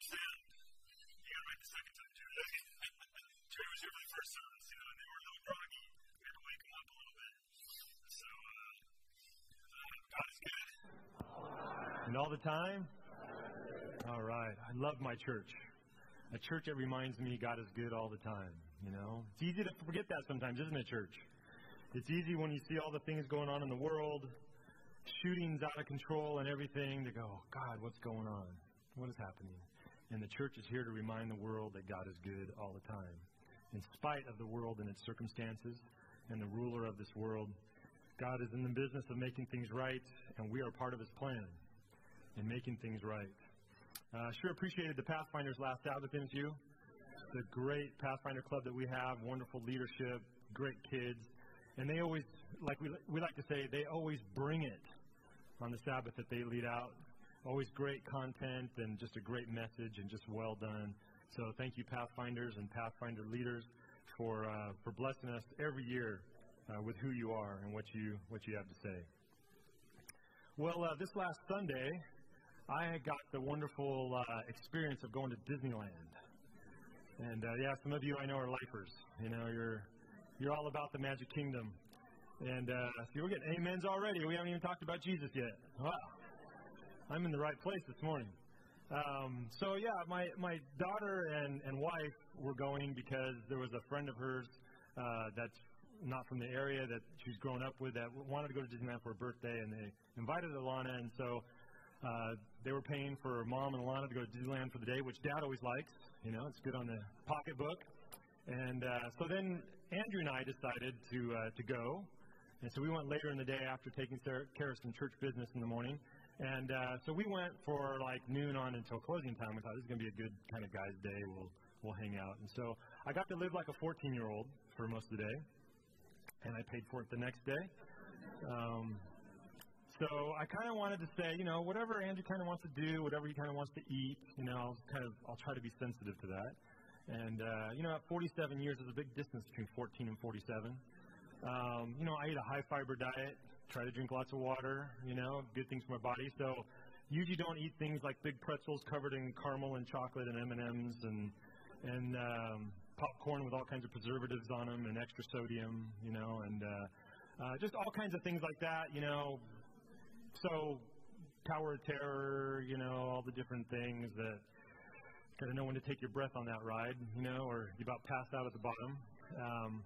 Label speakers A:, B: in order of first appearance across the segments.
A: understand. You got right the second time, Jerry. Jerry was here for the first service, you know, and they were a little groggy. We had to wake them up a little bit. So, uh, uh, God is good.
B: And all the time? All right. I love my church. A church that reminds me God is good all the time, you know? It's easy to forget that sometimes, isn't it, church? It's easy when you see all the things going on in the world, shootings out of control and everything, to go, God, what's going on? What is happening? And the church is here to remind the world that God is good all the time. In spite of the world and its circumstances and the ruler of this world, God is in the business of making things right, and we are part of his plan in making things right. Uh, sure appreciated the Pathfinders last Sabbath, didn't? The great Pathfinder club that we have, wonderful leadership, great kids, and they always, like we, we like to say, they always bring it on the Sabbath that they lead out. Always great content and just a great message and just well done. So thank you, Pathfinders and Pathfinder leaders, for uh, for blessing us every year uh, with who you are and what you what you have to say. Well, uh, this last Sunday, I got the wonderful uh, experience of going to Disneyland. And uh, yeah, some of you I know are lifers. You know, you're you're all about the Magic Kingdom. And see, we're getting amens already. We haven't even talked about Jesus yet. Wow, I'm in the right place this morning. Um, so yeah, my my daughter and and wife were going because there was a friend of hers uh, that's not from the area that she's grown up with that wanted to go to Disneyland for her birthday, and they invited Alana, and so uh, they were paying for mom and Alana to go to Disneyland for the day, which dad always likes. You know, it's good on the pocketbook. And uh, so then Andrew and I decided to uh, to go, and so we went later in the day after taking care of some church business in the morning. And uh, so we went for like noon on until closing time. We thought this is going to be a good kind of guys' day. We'll we'll hang out. And so I got to live like a 14 year old for most of the day, and I paid for it the next day. Um, so I kind of wanted to say, you know, whatever Andrew kind of wants to do, whatever he kind of wants to eat, you know, I'll kind of I'll try to be sensitive to that. And uh, you know, at 47 years, there's a big distance between 14 and 47. Um, you know, I eat a high fiber diet, try to drink lots of water, you know, good things for my body. So usually don't eat things like big pretzels covered in caramel and chocolate and M&Ms and and um, popcorn with all kinds of preservatives on them and extra sodium, you know, and uh, uh, just all kinds of things like that, you know, so, Tower of Terror, you know, all the different things that got to know when to take your breath on that ride, you know, or you about passed out at the bottom. Um,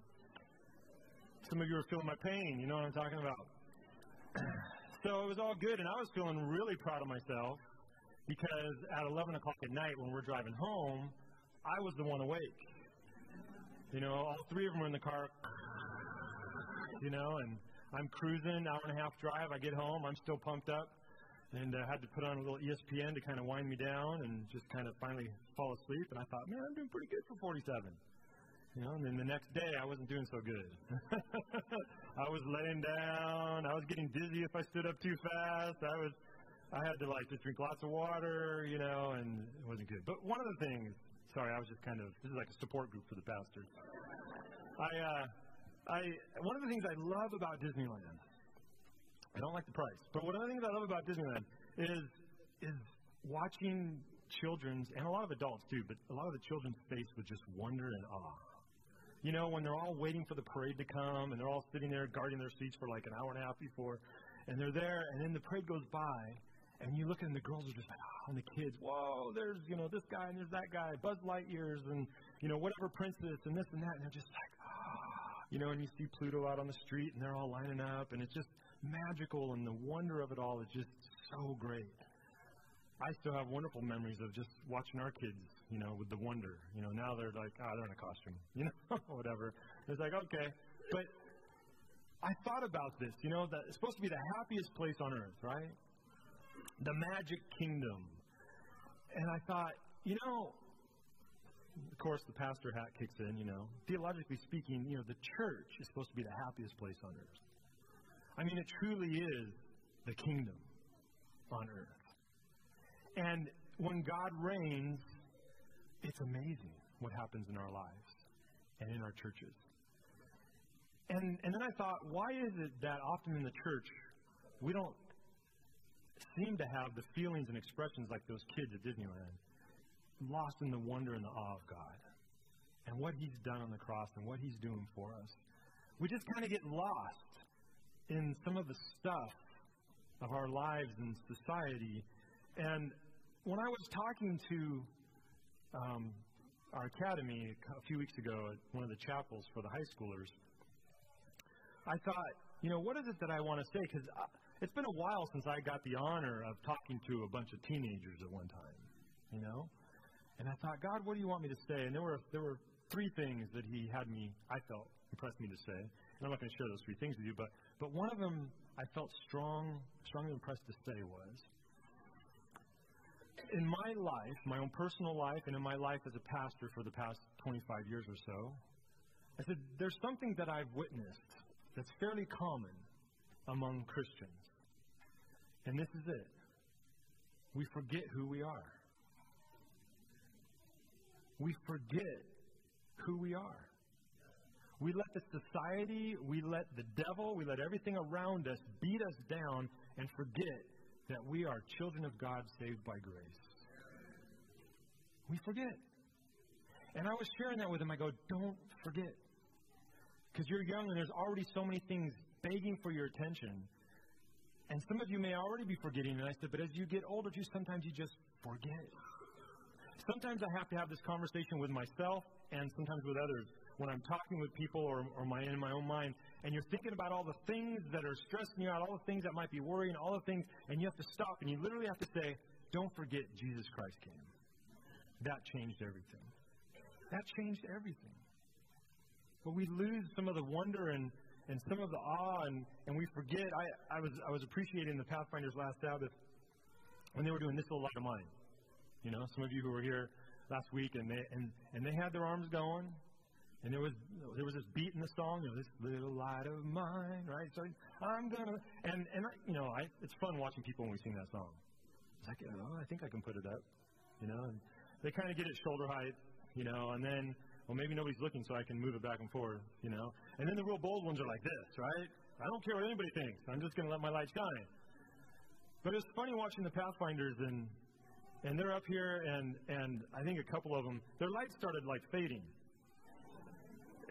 B: some of you are feeling my pain, you know what I'm talking about. So it was all good, and I was feeling really proud of myself because at 11 o'clock at night when we're driving home, I was the one awake. You know, all three of them were in the car, you know, and I'm cruising, hour and a half drive. I get home, I'm still pumped up, and uh, had to put on a little ESPN to kind of wind me down and just kind of finally fall asleep. And I thought, man, I'm doing pretty good for 47. You know, and then the next day I wasn't doing so good. I was laying down. I was getting dizzy if I stood up too fast. I was, I had to like just drink lots of water, you know, and it wasn't good. But one of the things, sorry, I was just kind of, this is like a support group for the pastors. I, uh, I one of the things I love about Disneyland, I don't like the price, but one of the things I love about Disneyland is is watching children's and a lot of adults too, but a lot of the children's face with just wonder and awe. You know, when they're all waiting for the parade to come and they're all sitting there guarding their seats for like an hour and a half before, and they're there, and then the parade goes by, and you look at them, the girls are just like, oh, and the kids, whoa, there's, you know, this guy and there's that guy, Buzz Lightyears, and, you know, whatever princess, and this and that, and they're just like, ah, you know, and you see Pluto out on the street and they're all lining up and it's just magical and the wonder of it all is just so great. I still have wonderful memories of just watching our kids, you know, with the wonder. You know, now they're like, ah, oh, they're in a costume, you know, whatever. It's like, okay. But I thought about this, you know, that it's supposed to be the happiest place on earth, right? The magic kingdom. And I thought, you know, of course, the pastor hat kicks in, you know. Theologically speaking, you know, the church is supposed to be the happiest place on earth. I mean, it truly is the kingdom on earth. And when God reigns, it's amazing what happens in our lives and in our churches. And, and then I thought, why is it that often in the church we don't seem to have the feelings and expressions like those kids at Disneyland? lost in the wonder and the awe of God and what He's done on the cross and what He's doing for us. We just kind of get lost in some of the stuff of our lives and society. And when I was talking to um, our academy a few weeks ago at one of the chapels for the high schoolers, I thought, you know, what is it that I want to say? Because it's been a while since I got the honor of talking to a bunch of teenagers at one time, you know? And I thought, God, what do you want me to say? And there were, there were three things that He had me, I felt, impressed me to say. And I'm not going to share those three things with you, but, but one of them I felt strong, strongly impressed to say was, in my life, my own personal life, and in my life as a pastor for the past 25 years or so, I said, there's something that I've witnessed that's fairly common among Christians. And this is it. We forget who we are. We forget who we are. We let the society, we let the devil, we let everything around us beat us down and forget that we are children of God saved by grace. We forget. And I was sharing that with him. I go, don't forget. Because you're young and there's already so many things begging for your attention. And some of you may already be forgetting. And I said, but as you get older, too, sometimes you just forget. Sometimes I have to have this conversation with myself and sometimes with others when I'm talking with people or, or my, in my own mind, and you're thinking about all the things that are stressing you out, all the things that might be worrying, all the things, and you have to stop and you literally have to say, Don't forget Jesus Christ came. That changed everything. That changed everything. But we lose some of the wonder and, and some of the awe, and, and we forget. I, I, was, I was appreciating the Pathfinders last Sabbath when they were doing This Little Light of Mine. You know, some of you who were here last week, and they, and, and they had their arms going, and there was there was this beat in the song, you know, this little light of mine, right? So I'm gonna and and you know, I it's fun watching people when we sing that song. It's like, oh, I think I can put it up, you know. And they kind of get it shoulder height, you know, and then well, maybe nobody's looking, so I can move it back and forth, you know. And then the real bold ones are like this, right? I don't care what anybody thinks. I'm just gonna let my light shine. But it's funny watching the Pathfinders and and they're up here and and I think a couple of them their lights started like fading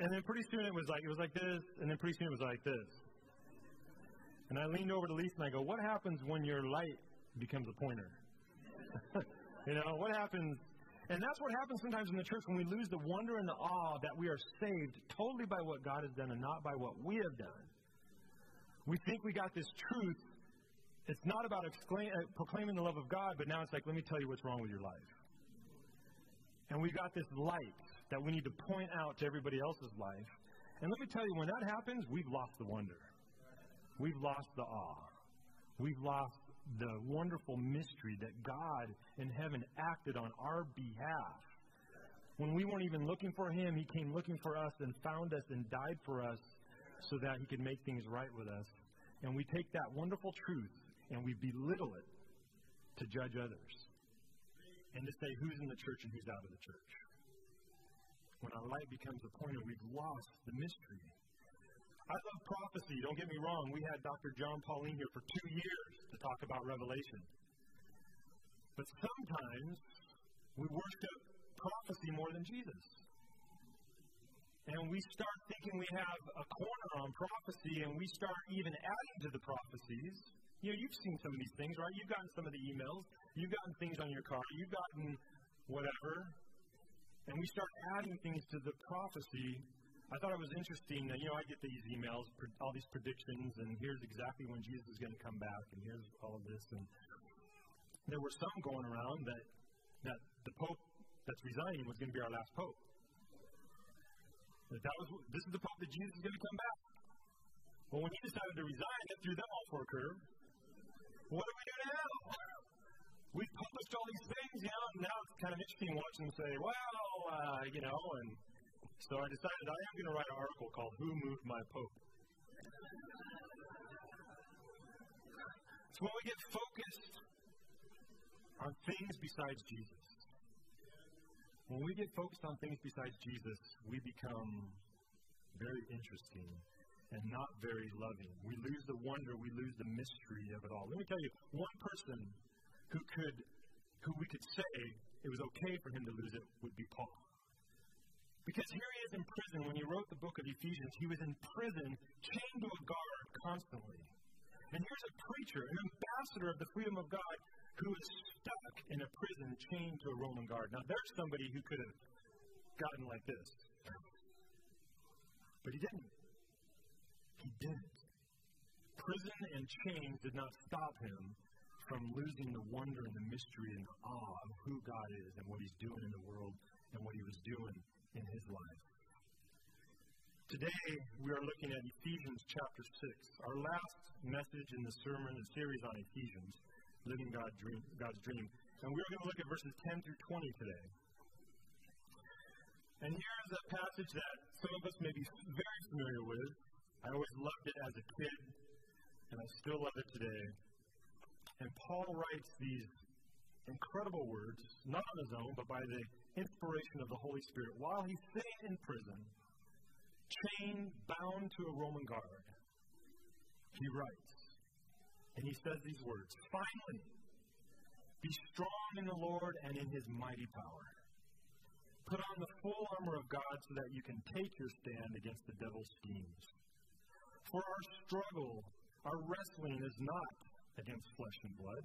B: and then pretty soon it was like it was like this, and then pretty soon it was like this. And I leaned over to Lisa and I go, "What happens when your light becomes a pointer? you know, what happens?" And that's what happens sometimes in the church when we lose the wonder and the awe that we are saved totally by what God has done and not by what we have done. We think we got this truth. It's not about exclaim, uh, proclaiming the love of God, but now it's like, let me tell you what's wrong with your life. And we got this light that we need to point out to everybody else's life. And let me tell you, when that happens, we've lost the wonder. We've lost the awe. We've lost the wonderful mystery that God in heaven acted on our behalf. When we weren't even looking for Him, He came looking for us and found us and died for us so that He could make things right with us. And we take that wonderful truth and we belittle it to judge others and to say who's in the church and who's out of the church when our light becomes a pointer, we've lost the mystery. I love prophecy, don't get me wrong. We had Dr. Jon Paulien here for two years to talk about Revelation. But sometimes we worship prophecy more than Jesus. And we start thinking we have a corner on prophecy, and we start even adding to the prophecies. You know, you've seen some of these things, right? You've gotten some of the emails, you've gotten things on your car, you've gotten whatever and we start adding things to the prophecy, I thought it was interesting that, you know, I get these emails, all these predictions, and here's exactly when Jesus is going to come back, and here's all of this. And there were some going around that, that the Pope that's resigning was going to be our last Pope. That, that was, this is the Pope that Jesus is going to come back. Well, when he decided to resign, it threw them all for a curve. What do we do now? we've published all these things, you know, and now it's kind of interesting watching them say, well, uh, you know, and so I decided I am going to write an article called Who Moved My Pope? So when we get focused on things besides Jesus, when we get focused on things besides Jesus, we become very interesting and not very loving. We lose the wonder, we lose the mystery of it all. Let me tell you, one person who could, who we could say it was okay for him to lose it would be Paul. Because here he is in prison. When he wrote the book of Ephesians, he was in prison, chained to a guard constantly. And here's a preacher, an ambassador of the freedom of God, who is stuck in a prison chained to a Roman guard. Now, there's somebody who could have gotten like this. But he didn't. He didn't. Prison and chains did not stop him from losing the wonder and the mystery and the awe of who God is and what He's doing in the world and what He was doing in His life. Today, we are looking at Ephesians chapter 6, our last message in the sermon series on Ephesians, Living God dream, God's Dream. And we're going to look at verses 10 through 20 today. And here's a passage that some of us may be very familiar with. I always loved it as a kid, and I still love it today. And Paul writes these incredible words, not on his own, but by the inspiration of the Holy Spirit, while he's sitting in prison, chained, bound to a Roman guard. He writes, and he says these words Finally, be strong in the Lord and in his mighty power. Put on the full armor of God so that you can take your stand against the devil's schemes. For our struggle, our wrestling is not against flesh and blood,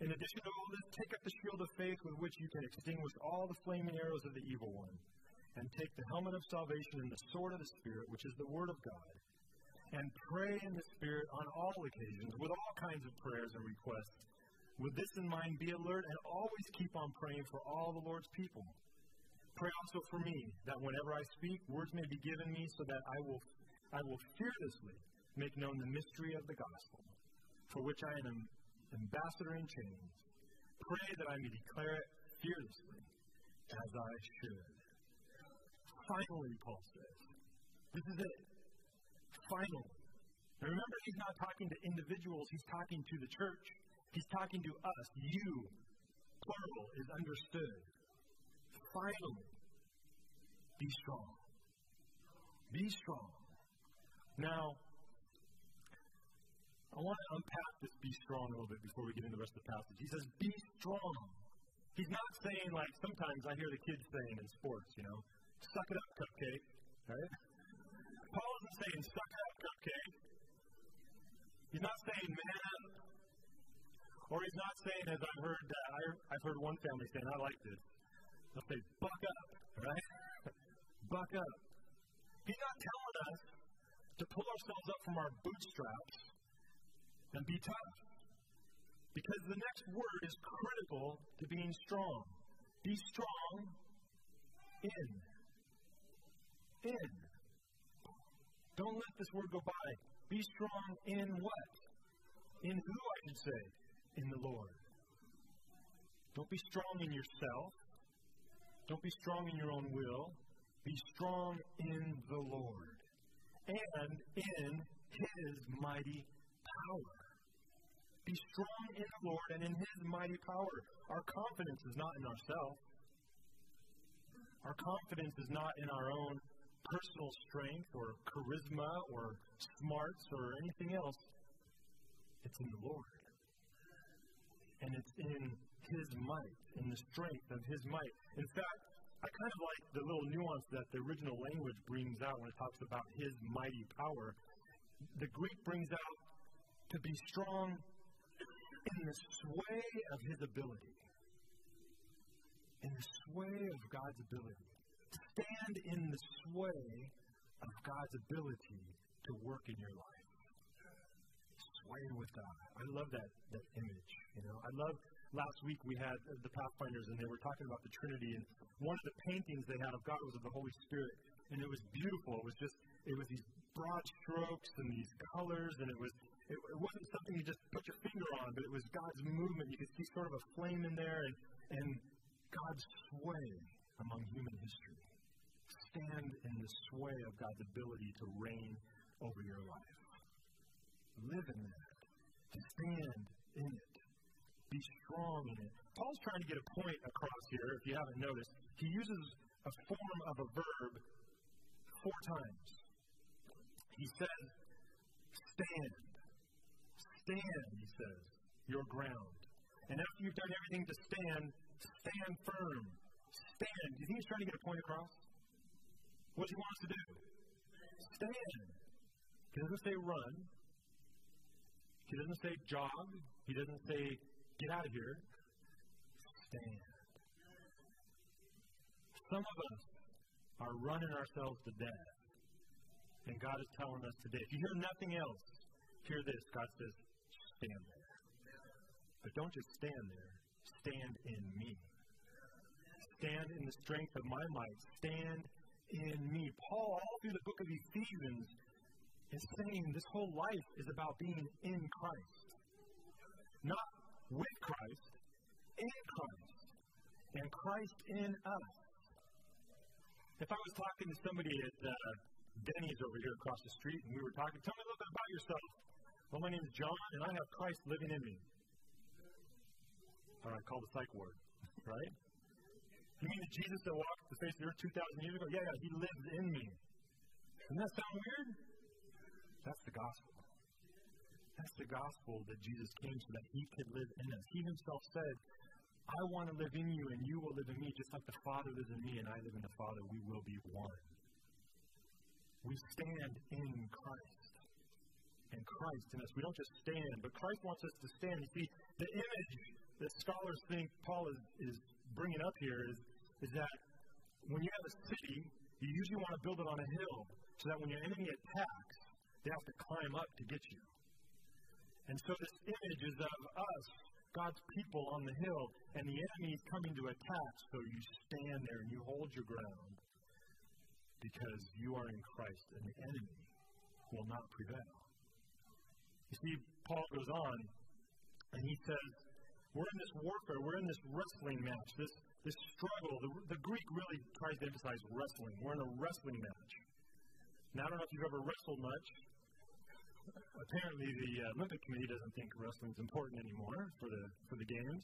B: In addition to all this, take up the shield of faith with which you can extinguish all the flaming arrows of the evil one, and take the helmet of salvation and the sword of the Spirit, which is the word of God, and pray in the Spirit on all occasions with all kinds of prayers and requests. With this in mind, be alert and always keep on praying for all the Lord's people. Pray also for me, that whenever I speak, words may be given me so that I will, I will fearlessly make known the mystery of the gospel, for which I am ambassador in chains. Pray that I may declare it fearlessly, as I should. Finally, Paul says, this is it. Finally. Now remember, he's not talking to individuals, he's talking to the church. He's talking to us. You, plural, is understood finally, be strong. Be strong. Now, I want to unpack this be strong a little bit before we get into the rest of the passage. He says, be strong. He's not saying like sometimes I hear the kids saying in sports, you know, suck it up, cupcake. Right? Paul isn't saying suck it up, cupcake. He's not saying man. Or he's not saying, as I've heard, uh, I, I've heard one family saying, I like this. They'll say, buck up, right? buck up. He's not telling us to pull ourselves up from our bootstraps and be tough. Because the next word is critical to being strong. Be strong in. In. Don't let this word go by. Be strong in what? In who, I should say? In the Lord. Don't be strong in yourself. Don't be strong in your own will. Be strong in the Lord and in His mighty power. Be strong in the Lord and in His mighty power. Our confidence is not in ourselves. Our confidence is not in our own personal strength or charisma or smarts or anything else. It's in the Lord. And it's in his might, in the strength of His might. In fact, I kind of like the little nuance that the original language brings out when it talks about His mighty power. The Greek brings out to be strong in the sway of His ability. In the sway of God's ability. Stand in the sway of God's ability to work in your life. Swaying with God. I love that, that image. You know, I love last week we had the Pathfinders, and they were talking about the Trinity. And one of the paintings they had of God was of the Holy Spirit, and it was beautiful. It was just, it was these broad strokes and these colors, and it was, it, it wasn't something you just put your finger on, but it was God's movement. You could see sort of a flame in there, and and God's sway among human history. Stand in the sway of God's ability to reign over your life. Live in that. Stand in it. Be strong in it. Paul's trying to get a point across here, if you haven't noticed. He uses a form of a verb four times. He says, stand. Stand, he says, your ground. And after you've done everything to stand, stand firm. Stand. Do you think he's trying to get a point across? What he want us to do? Stand. He doesn't say run. He doesn't say jog. He doesn't say get out of here. Stand. Some of us are running ourselves to death. And God is telling us today, if you hear nothing else, hear this. God says, stand there. But don't just stand there, stand in me. Stand in the strength of my might. Stand in me. Paul, all through the book of Ephesians, is saying this whole life is about being in Christ. Not with Christ, in Christ. And Christ in us. If I was talking to somebody at uh, Denny's over here across the street and we were talking, tell me a little bit about yourself. Well, my name is John and I have Christ living in me. All right, call the psych ward, right? You mean the Jesus that walked the face of the earth 2,000 years ago? Yeah, yeah, he lives in me. Doesn't that sound weird? That's the gospel. That's the gospel that Jesus came so that he could live in us. He himself said, I want to live in you and you will live in me, just like the Father lives in me and I live in the Father. We will be one. We stand in Christ and Christ in us. We don't just stand, but Christ wants us to stand. You see, the image that scholars think Paul is, is bringing up here is, is that when you have a city, you usually want to build it on a hill so that when your enemy attacks, they have to climb up to get you. And so this image is of us, God's people on the hill, and the enemy is coming to attack, so you stand there and you hold your ground because you are in Christ, and the enemy will not prevail. You see, Paul goes on, and he says, We're in this warfare, we're in this wrestling match, this, this struggle. The, the Greek really tries to emphasize wrestling. We're in a wrestling match. Now, I don't know if you've ever wrestled much. Apparently, the uh, Olympic Committee doesn't think wrestling is important anymore for the, for the games.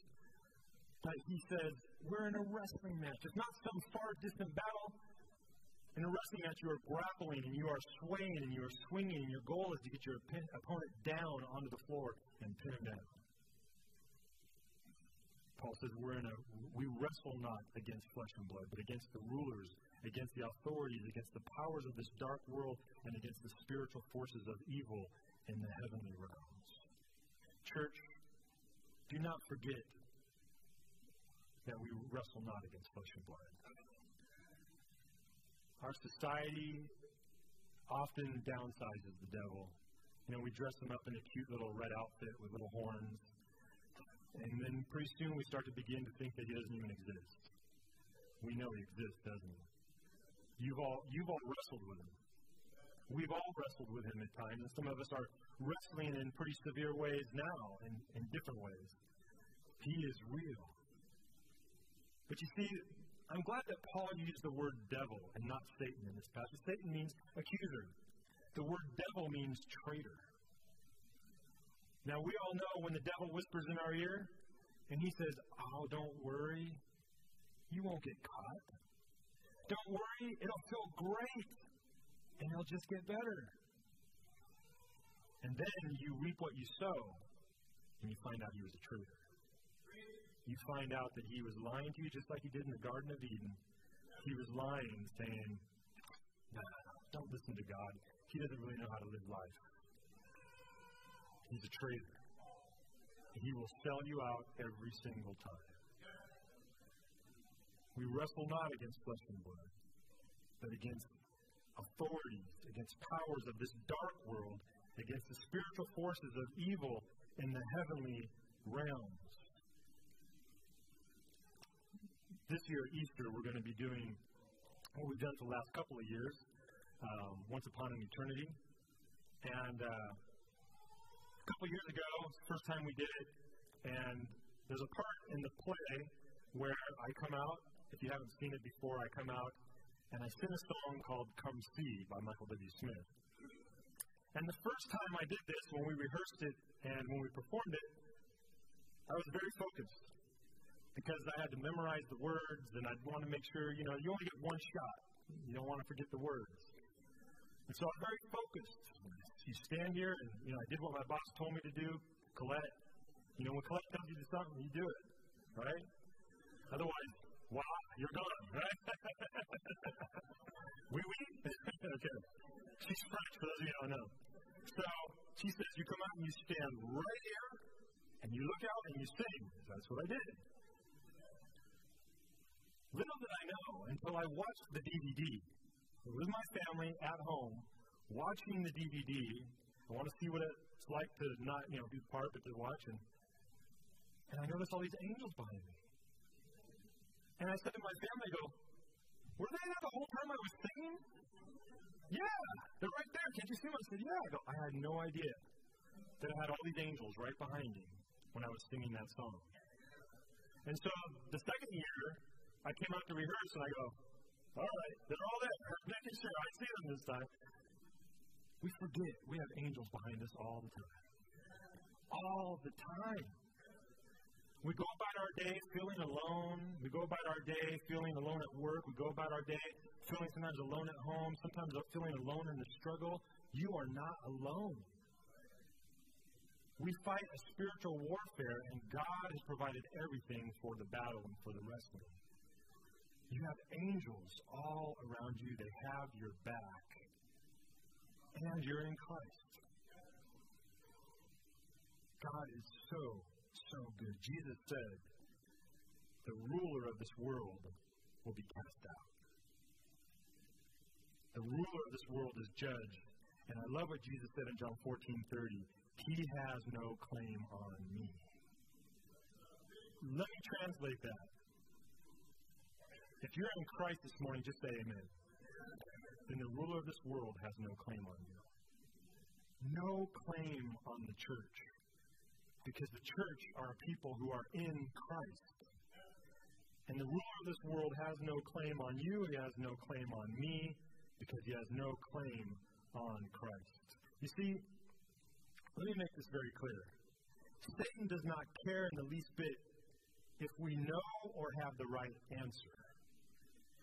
B: But he says, We're in a wrestling match. It's not some far distant battle. In a wrestling match, you are grappling and you are swaying and you are swinging, and your goal is to get your opponent down onto the floor and pin him down. Paul says we're in a we wrestle not against flesh and blood, but against the rulers, against the authorities, against the powers of this dark world, and against the spiritual forces of evil in the heavenly realms. Church, do not forget that we wrestle not against flesh and blood. Our society often downsizes the devil. You know, we dress him up in a cute little red outfit with little horns and then pretty soon we start to begin to think that he doesn't even exist. We know he exists, doesn't he? You've all, you've all wrestled with him. We've all wrestled with him at times, and some of us are wrestling in pretty severe ways now, in, in different ways. He is real. But you see, I'm glad that Paul used the word devil and not Satan in this passage. Satan means accuser. The word devil means traitor. Now, we all know when the devil whispers in our ear and he says, Oh, don't worry, you won't get caught. Don't worry, it'll feel great and it'll just get better. And then you reap what you sow and you find out he was a traitor. You find out that he was lying to you just like he did in the Garden of Eden. He was lying, saying, Nah, don't listen to God. He doesn't really know how to live life. He's a traitor. He will sell you out every single time. We wrestle not against flesh and blood, but against authorities, against powers of this dark world, against the spiritual forces of evil in the heavenly realms. This year at Easter, we're going to be doing what we've done for the last couple of years, um, Once Upon an Eternity. And uh, couple years ago, first time we did it, and there's a part in the play where I come out. If you haven't seen it before, I come out and I sing a song called Come See by Michael W. Smith. And the first time I did this, when we rehearsed it and when we performed it, I was very focused because I had to memorize the words and I'd want to make sure, you know, you only get one shot. You don't want to forget the words. And so I'm very focused. You stand here and, you know, I did what my boss told me to do. Colette, you know, when Colette tells you to something, you do it, right? Otherwise, wow, you're gone, right? we, we, okay. She's French, for those of you who don't know. So she says, you come out and you stand right here, and you look out and you sing. That's what I did. Little did I know until I watched the DVD with my family at home, watching the DVD. I want to see what it's like to not, you know, be part, but to watch. And, and I noticed all these angels behind me. And I said to my family, I go, were they there the whole time I was singing? Yeah, they're right there. Can't you see them? I said, yeah. I go, I had no idea that I had all these angels right behind me when I was singing that song. And so the second year, I came out to rehearse and I go, all right, they're all there. Making sure I see them this time. We forget we have angels behind us all the time. All the time. We go about our day feeling alone. We go about our day feeling alone at work. We go about our day feeling sometimes alone at home, sometimes feeling alone in the struggle. You are not alone. We fight a spiritual warfare, and God has provided everything for the battle and for the wrestling. You have angels all around you, they have your back, and you're in Christ. God is so, so good. Jesus said, The ruler of this world will be cast out. The ruler of this world is judged. And I love what Jesus said in John 14 30. He has no claim on me. Let me translate that. If you're in Christ this morning, just say amen. Then the ruler of this world has no claim on you. No claim on the church. Because the church are people who are in Christ. And the ruler of this world has no claim on you, he has no claim on me, because he has no claim on Christ. You see, let me make this very clear. Satan does not care in the least bit if we know or have the right answer.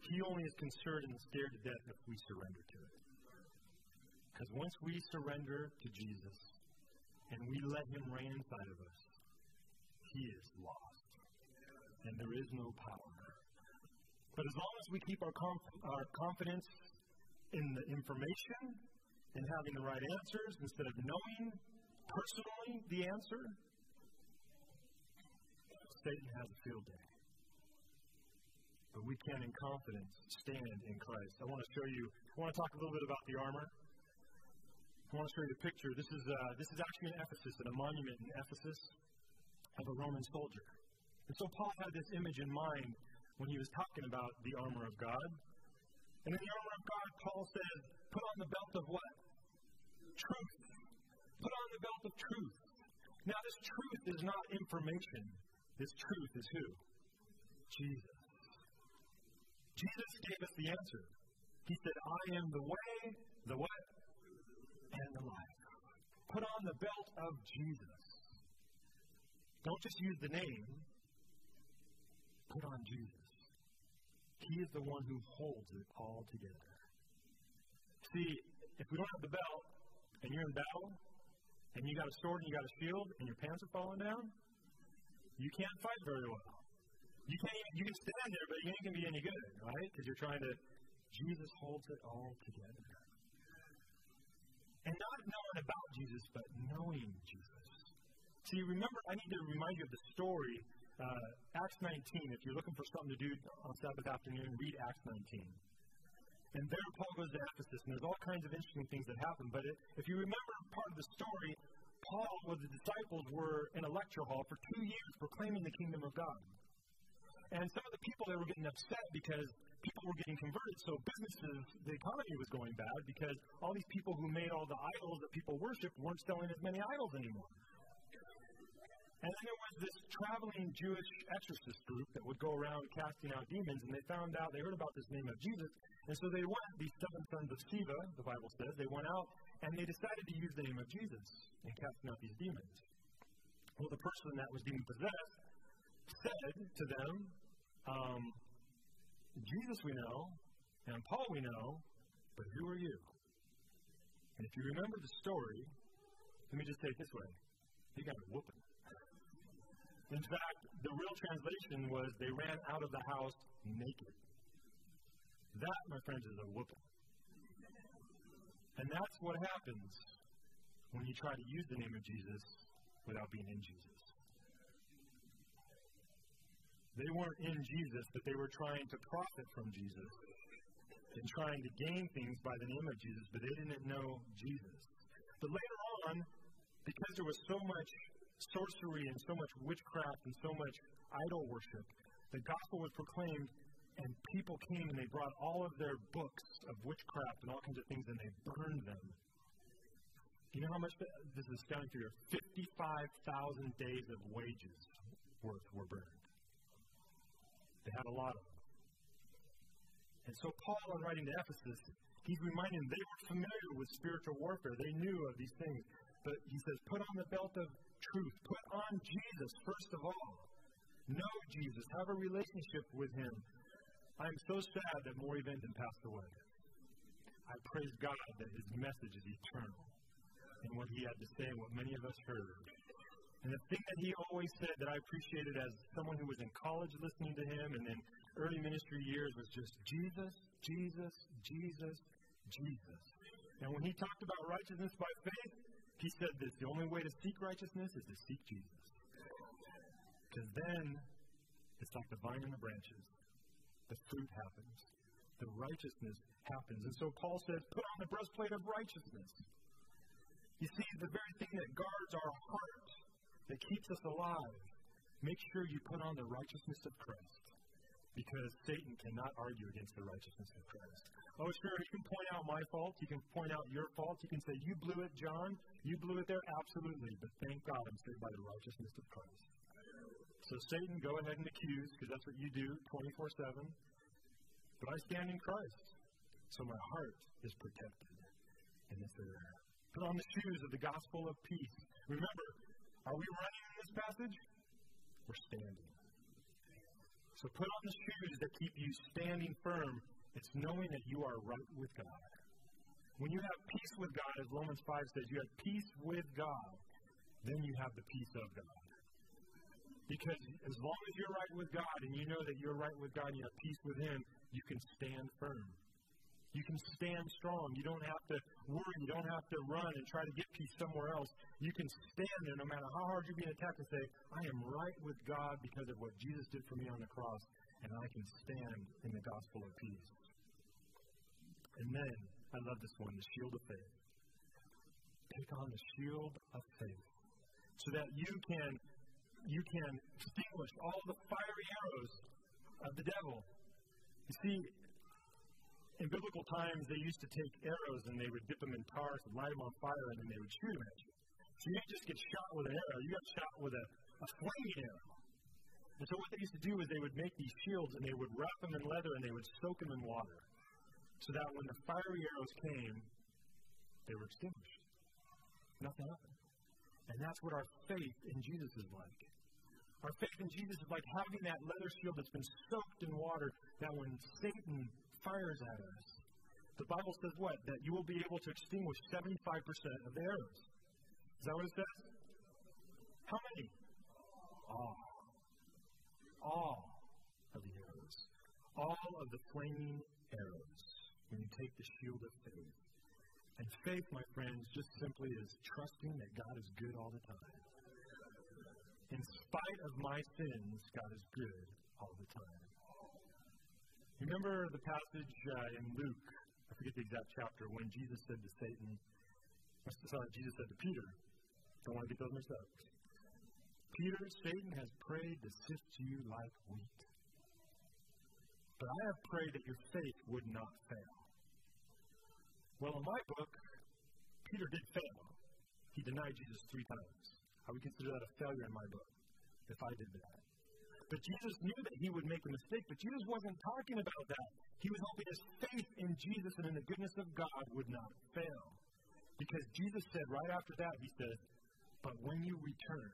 B: He only is concerned and scared to death if we surrender to it. Because once we surrender to Jesus and we let Him reign inside of us, He is lost. And there is no power. But as long as we keep our, conf- our confidence in the information and having the right answers instead of knowing personally the answer, Satan has a field day. But we can, in confidence, stand in Christ. I want to show you, I want to talk a little bit about the armor. I want to show you a picture. This is, uh, this is actually in Ephesus, at a monument in Ephesus of a Roman soldier. And so Paul had this image in mind when he was talking about the armor of God. And in the armor of God, Paul says, put on the belt of what? Truth. Put on the belt of truth. Now, this truth is not information. This truth is who? Jesus. Jesus gave us the answer. He said, I am the way, the what? And the life. Put on the belt of Jesus. Don't just use the name. Put on Jesus. He is the one who holds it all together. See, if we don't have the belt and you're in battle, and you got a sword and you got a shield and your pants are falling down, you can't fight very well. You can't even, you can stand there, but you ain't gonna be any good, right? Because you're trying to. Jesus holds it all together. And not knowing about Jesus, but knowing Jesus. See, remember, I need to remind you of the story, uh, Acts 19. If you're looking for something to do on Sabbath afternoon, read Acts 19. And there Paul goes to Ephesus, and there's all kinds of interesting things that happen. But it, if you remember part of the story, Paul with the disciples were in a lecture hall for two years proclaiming the kingdom of God. And some of the people they were getting upset because people were getting converted, so businesses, uh, the economy was going bad because all these people who made all the idols that people worship weren't selling as many idols anymore. And then there was this traveling Jewish exorcist group that would go around casting out demons, and they found out, they heard about this name of Jesus, and so they went, these seven sons of Sceva, the Bible says, they went out and they decided to use the name of Jesus in casting out these demons. Well, the person that was demon possessed said to them, um, Jesus we know, and Paul we know, but who are you? And if you remember the story, let me just say it this way he got a whooping. In fact, the real translation was they ran out of the house naked. That, my friends, is a whooping. And that's what happens when you try to use the name of Jesus without being in Jesus. They weren't in Jesus, but they were trying to profit from Jesus and trying to gain things by the name of Jesus, but they didn't know Jesus. But later on, because there was so much sorcery and so much witchcraft and so much idol worship, the gospel was proclaimed and people came and they brought all of their books of witchcraft and all kinds of things and they burned them. You know how much this is astounding for you? 55,000 days of wages worth were burned. They had a lot of them. And so Paul, in writing to Ephesus, he's reminding them they were familiar with spiritual warfare. They knew of these things. But he says, put on the belt of truth. Put on Jesus, first of all. Know Jesus. Have a relationship with him. I'm so sad that Morris Venden passed away. I praise God that his message is eternal and what he had to say and what many of us heard. And the thing that he always said that I appreciated as someone who was in college listening to him and then early ministry years was just Jesus, Jesus, Jesus, Jesus. And when he talked about righteousness by faith, he said this the only way to seek righteousness is to seek Jesus. Because then it's like the vine and the branches the fruit happens. The righteousness happens. And so Paul says, put on the breastplate of righteousness. You see, the very thing that guards our heart, that keeps us alive, make sure you put on the righteousness of Christ. Because Satan cannot argue against the righteousness of Christ. Oh, sure, you can point out my fault. You can point out your fault. You can say, You blew it, John. You blew it there. Absolutely. But thank God I'm saved by the righteousness of Christ. So, Satan, go ahead and accuse, because that's what you do 24 7. But I stand in Christ, so my heart is protected in this area. Put on the shoes of the gospel of peace. Remember, are we running in this passage? We're standing. So put on the shoes that keep you standing firm. It's knowing that you are right with God. When you have peace with God, as Romans 5 says, you have peace with God, then you have the peace of God. Because as long as you're right with God and you know that you're right with God and you have peace with Him, you can stand firm. You can stand strong. You don't have to worry. You don't have to run and try to get peace somewhere else. You can stand there no matter how hard you're being attacked and say, I am right with God because of what Jesus did for me on the cross, and I can stand in the gospel of peace. And then, I love this one, the shield of faith. Take on the shield of faith so that you can you can extinguish all the fiery arrows of the devil. You see, in biblical times, they used to take arrows and they would dip them in tar and light them on fire and then they would shoot them at you. So you didn't just get shot with an arrow, you got shot with a, a flaming arrow. And so what they used to do is they would make these shields and they would wrap them in leather and they would soak them in water. So that when the fiery arrows came, they were extinguished. Nothing happened. And that's what our faith in Jesus is like. Our faith in Jesus is like having that leather shield that's been soaked in water, that when Satan fires at us, the Bible says what? That you will be able to extinguish 75% of the arrows. Is that what it says? How many? All. All of the arrows. All of the flaming arrows when you take the shield of faith. And faith, my friends, just simply is trusting that God is good all the time in spite of my sins, God is good all the time. Remember the passage uh, in Luke, I forget the exact chapter, when Jesus said to Satan, sorry, Jesus said to Peter, don't want to get those mixed up. Peter, Satan has prayed to sift you like wheat. But I have prayed that your faith would not fail. Well, in my book, Peter did fail. He denied Jesus three times. I would consider that a failure in my book if I did that. But Jesus knew that he would make a mistake, but Jesus wasn't talking about that. He was hoping his faith in Jesus and in the goodness of God would not fail. Because Jesus said right after that, he said, But when you return,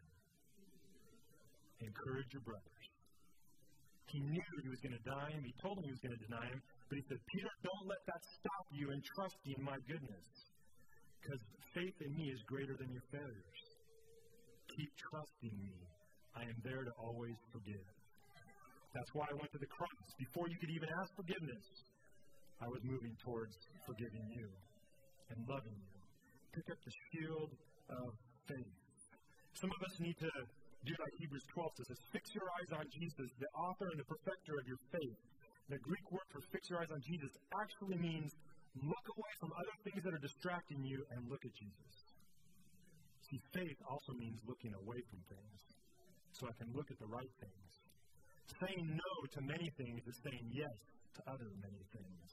B: encourage your brothers. He knew he was going to die him. He told him he was going to deny him. But he said, Peter, don't let that stop you in trusting my goodness. Because faith in me is greater than your failures. Keep trusting me. I am there to always forgive. That's why I went to the cross. Before you could even ask forgiveness, I was moving towards forgiving you and loving you. Pick up the shield of faith. Some of us need to do like Hebrews 12 says, fix your eyes on Jesus, the author and the perfecter of your faith. The Greek word for fix your eyes on Jesus actually means look away from other things that are distracting you and look at Jesus. See, faith also means looking away from things so I can look at the right things. Saying no to many things is saying yes to other many things.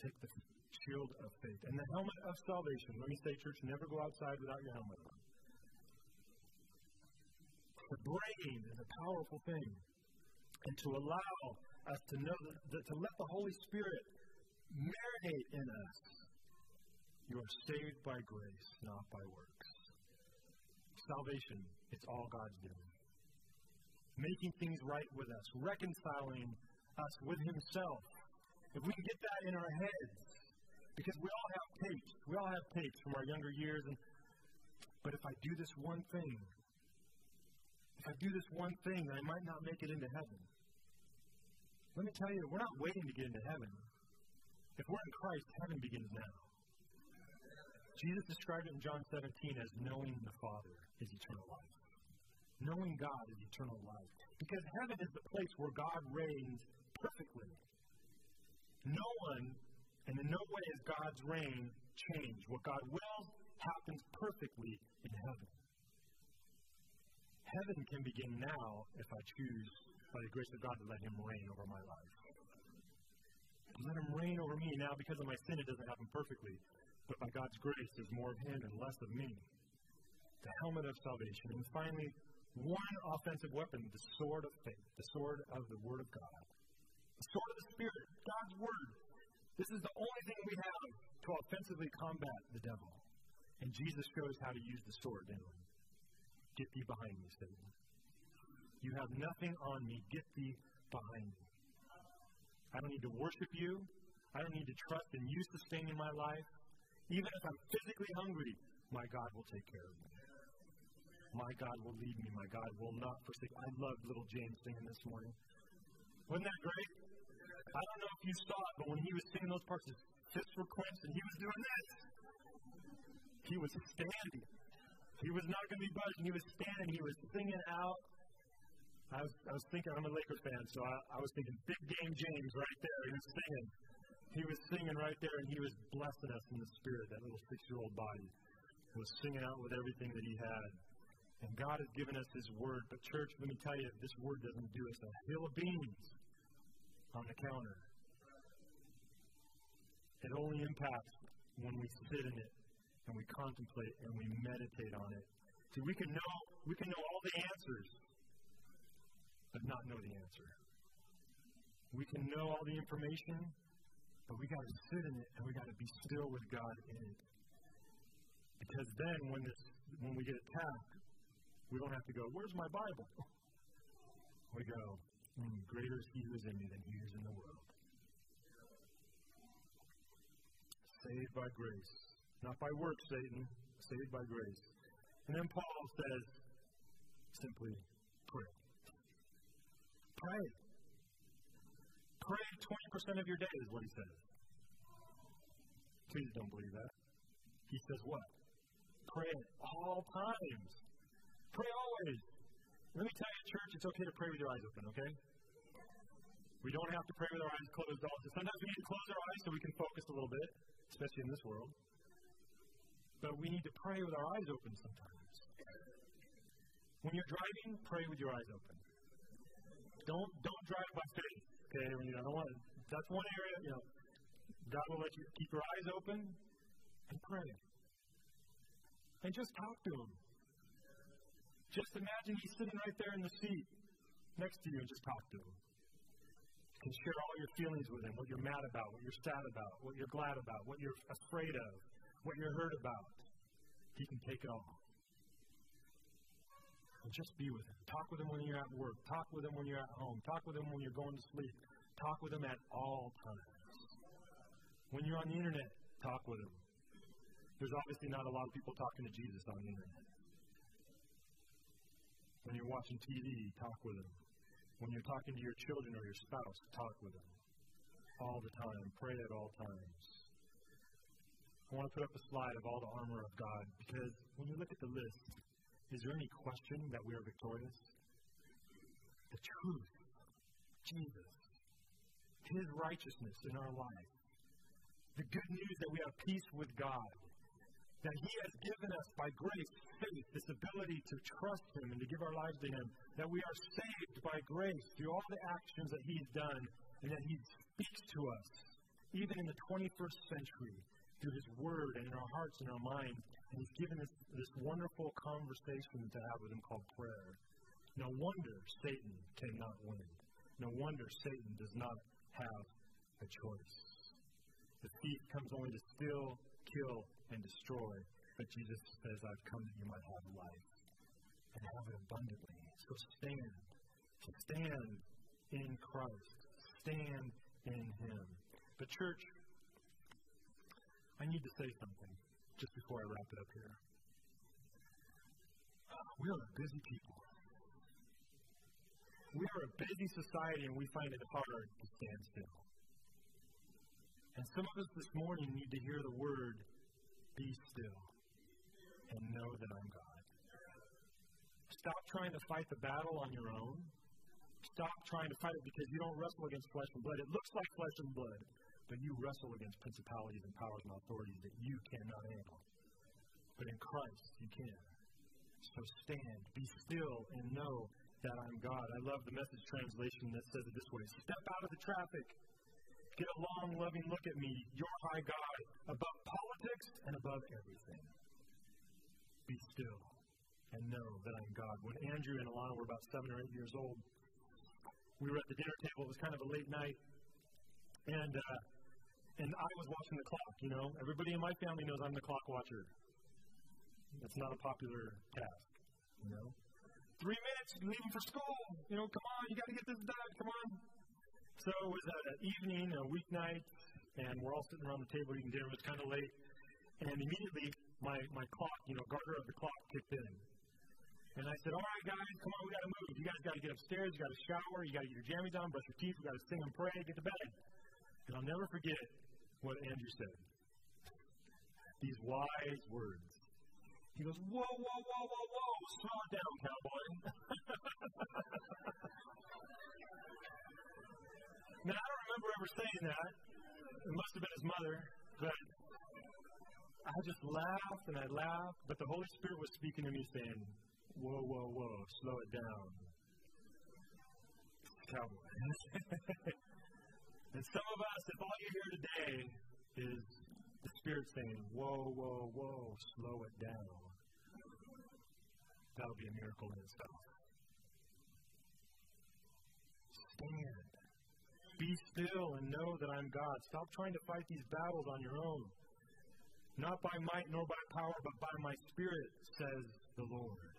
B: Take the shield of faith and the helmet of salvation. Let me say, church, never go outside without your helmet on. The brain is a powerful thing. And to allow us to know that, that to let the Holy Spirit marinate in us, you are saved by grace, not by works. Salvation, it's all God's doing. Making things right with us, reconciling us with Himself. If we can get that in our heads, because we all have tapes, we all have tapes from our younger years, and but if I do this one thing, if I do this one thing, I might not make it into heaven. Let me tell you, we're not waiting to get into heaven. If we're in Christ, heaven begins now. Jesus described it in John 17 as knowing the Father is eternal life. Knowing God is eternal life. Because heaven is the place where God reigns perfectly. No one and in no way is God's reign changed. What God wills happens perfectly in heaven. Heaven can begin now if I choose, by the grace of God, to let Him reign over my life. Let Him reign over me. Now, because of my sin, it doesn't happen perfectly. But by God's grace, there's more of Him and less of me. The helmet of salvation. And finally, one offensive weapon, the sword of faith, the sword of the Word of God. The sword of the Spirit, God's Word. This is the only thing we have to offensively combat the devil. And Jesus shows how to use the sword, didn't he? Get thee behind me, Satan. You have nothing on me. Get thee behind me. I don't need to worship you. I don't need to trust in you sustaining my life. Even if I'm physically hungry, my God will take care of me. My God will lead me. My God will not forsake. I loved little James singing this morning. Wasn't that great? I don't know if you saw it, but when he was singing those parts, his fists were clenched and he was doing this. He was standing. He was not going to be budging. He was standing. He was singing out. I was, I was thinking, I'm a Lakers fan, so I, I was thinking big game James right there. He was singing. He was singing right there, and he was blessing us in the spirit. That little six year old body was singing out with everything that he had. And God has given us His Word. But, church, let me tell you, this Word doesn't do us a hill of beans on the counter. It only impacts when we sit in it and we contemplate and we meditate on it. See, we can know we can know all the answers, but not know the answer. We can know all the information, but we got to sit in it and we got to be still with God in it. Because then, when this, when we get attacked, we don't have to go, "Where's my Bible?" We go, mm, "Greater is He who is in me than He is in the world." Saved by grace not by works, Satan, saved by grace. And then Paul says, simply pray. Pray. Pray 20% of your day, is what he says. Please don't believe that. He says what? Pray at all times. Pray always. Let me tell you, church, it's okay to pray with your eyes open, okay? We don't have to pray with our eyes closed all the Sometimes we need to close our eyes so we can focus a little bit, especially in this world. But we need to pray with our eyes open sometimes. When you're driving, pray with your eyes open. Don't don't drive by faith. Okay, when you don't want that's one area, you know, God will let you keep your eyes open and pray. And just talk to him. Just imagine he's sitting right there in the seat next to you and just talk to him. You can share all your feelings with him, what you're mad about, what you're sad about, what you're glad about, what you're afraid of, what you're hurt about. He can take it all. And just be with him. Talk with him when you're at work. Talk with him when you're at home. Talk with him when you're going to sleep. Talk with him at all times. When you're on the internet, talk with him. There's obviously not a lot of people talking to Jesus on the internet. When you're watching TV, talk with him. When you're talking to your children or your spouse, talk with them. All the time. Pray at all times. I want to put up a slide of all the armor of God because when you look at the list, is there any question that we are victorious? The truth, Jesus, His righteousness in our life, the good news that we have peace with God, that He has given us by grace, faith, this ability to trust Him and to give our lives to Him, that we are saved by grace through all the actions that He's done, and that He speaks to us, even in the 21st century, through His Word and in our hearts and our minds. And He's given us this wonderful conversation to have with Him called prayer. No wonder Satan cannot win. No wonder Satan does not have a choice. The thief comes only to steal, kill, and destroy. But Jesus says, I've come that you might have life and have it abundantly. So stand. Stand in Christ. Stand in Him. But, church, I need to say something just before I wrap it up here. We are a busy people. We are a busy society and we find it hard to stand still. And some of us this morning need to hear the word be still and know that I'm God. Stop trying to fight the battle on your own. Stop trying to fight it because you don't wrestle against flesh and blood. It looks like flesh and blood, but you wrestle against principalities and powers and authorities that you cannot handle. But in Christ, you can. So stand, be still, and know that I'm God. I love the message translation that says it this way Step out of the traffic Get a long, loving look at me, your high God, above politics and above everything. Be still and know that I'm God. When Andrew and Alana were about seven or eight years old, we were at the dinner table. It was kind of a late night, and uh, and I was watching the clock. You know, everybody in my family knows I'm the clock watcher. It's not a popular task. You know, three minutes leaving for school. You know, come on, you got to get this done. Come on. So it was an evening, a weeknight, and we're all sitting around the table eating dinner. It was kind of late. And immediately, my, my clock, you know, garter of the clock kicked in. And I said, All right, guys, come on, we got to move. You guys got to get upstairs. You got to shower. You got to get your jammies on, brush your teeth. We got to sing and pray, get to bed. And I'll never forget what Andrew said. These wise words. He goes, Whoa, whoa, whoa, whoa, whoa, slow it down, cowboy. Now, I don't remember ever saying that. It must have been his mother, but I just laughed and I laughed, but the Holy Spirit was speaking to me saying, Whoa, whoa, whoa, slow it down. Cowboy. and some of us, if all you hear today is the Spirit saying, Whoa, whoa, whoa, slow it down, that'll be a miracle in itself. Stand be still and know that I'm God. Stop trying to fight these battles on your own. Not by might nor by power, but by my spirit, says the Lord.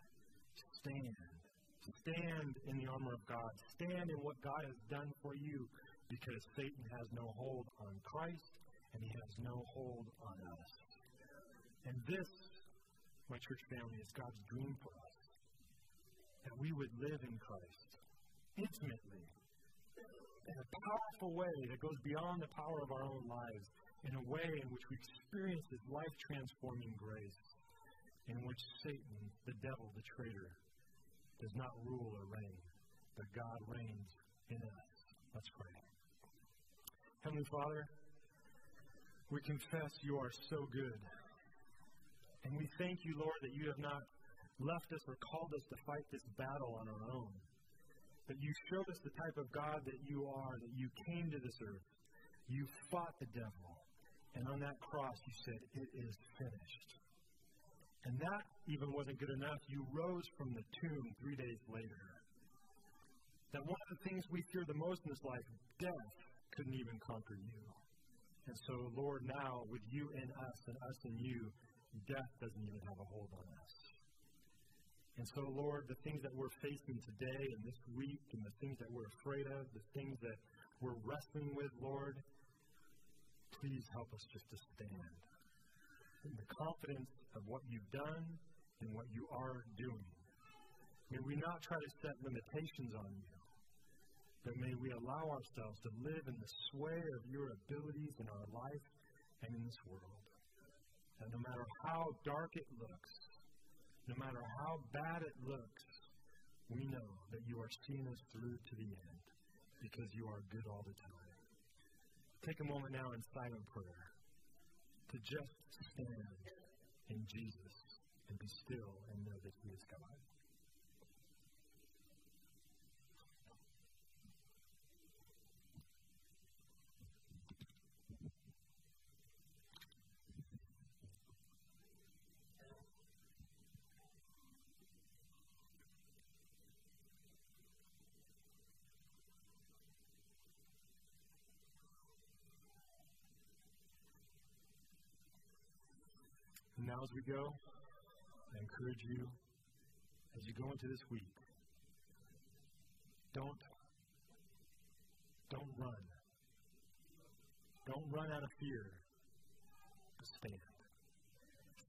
B: Stand. Stand in the armor of God. Stand in what God has done for you because Satan has no hold on Christ and he has no hold on us. And this, my church family, is God's dream for us that we would live in Christ intimately in a powerful way that goes beyond the power of our own lives, in a way in which we experience His life transforming grace, in which Satan, the devil, the traitor, does not rule or reign, but God reigns in us. Let's pray. Heavenly Father, we confess you are so good. And we thank you, Lord, that you have not left us or called us to fight this battle on our own that you showed us the type of God that you are, that you came to this earth. You fought the devil. And on that cross, you said, It is finished. And that even wasn't good enough. You rose from the tomb three days later. That one of the things we fear the most in this life, death, couldn't even conquer you. And so, Lord, now with you in us and us in you, death doesn't even have a hold on us. And so, Lord, the things that we're facing today and this week, and the things that we're afraid of, the things that we're wrestling with, Lord, please help us just to stand in the confidence of what you've done and what you are doing. May we not try to set limitations on you, but may we allow ourselves to live in the sway of your abilities in our life and in this world. And no matter how dark it looks, no matter how bad it looks, we know that you are seeing us through to the end because you are good all the time. Take a moment now in silent prayer to just stand in Jesus and be still and know that He is God. Now, as we go, I encourage you, as you go into this week, don't don't run. Don't run out of fear. Stand.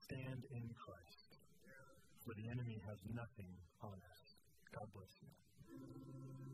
B: Stand in Christ. For the enemy has nothing on us. God bless you.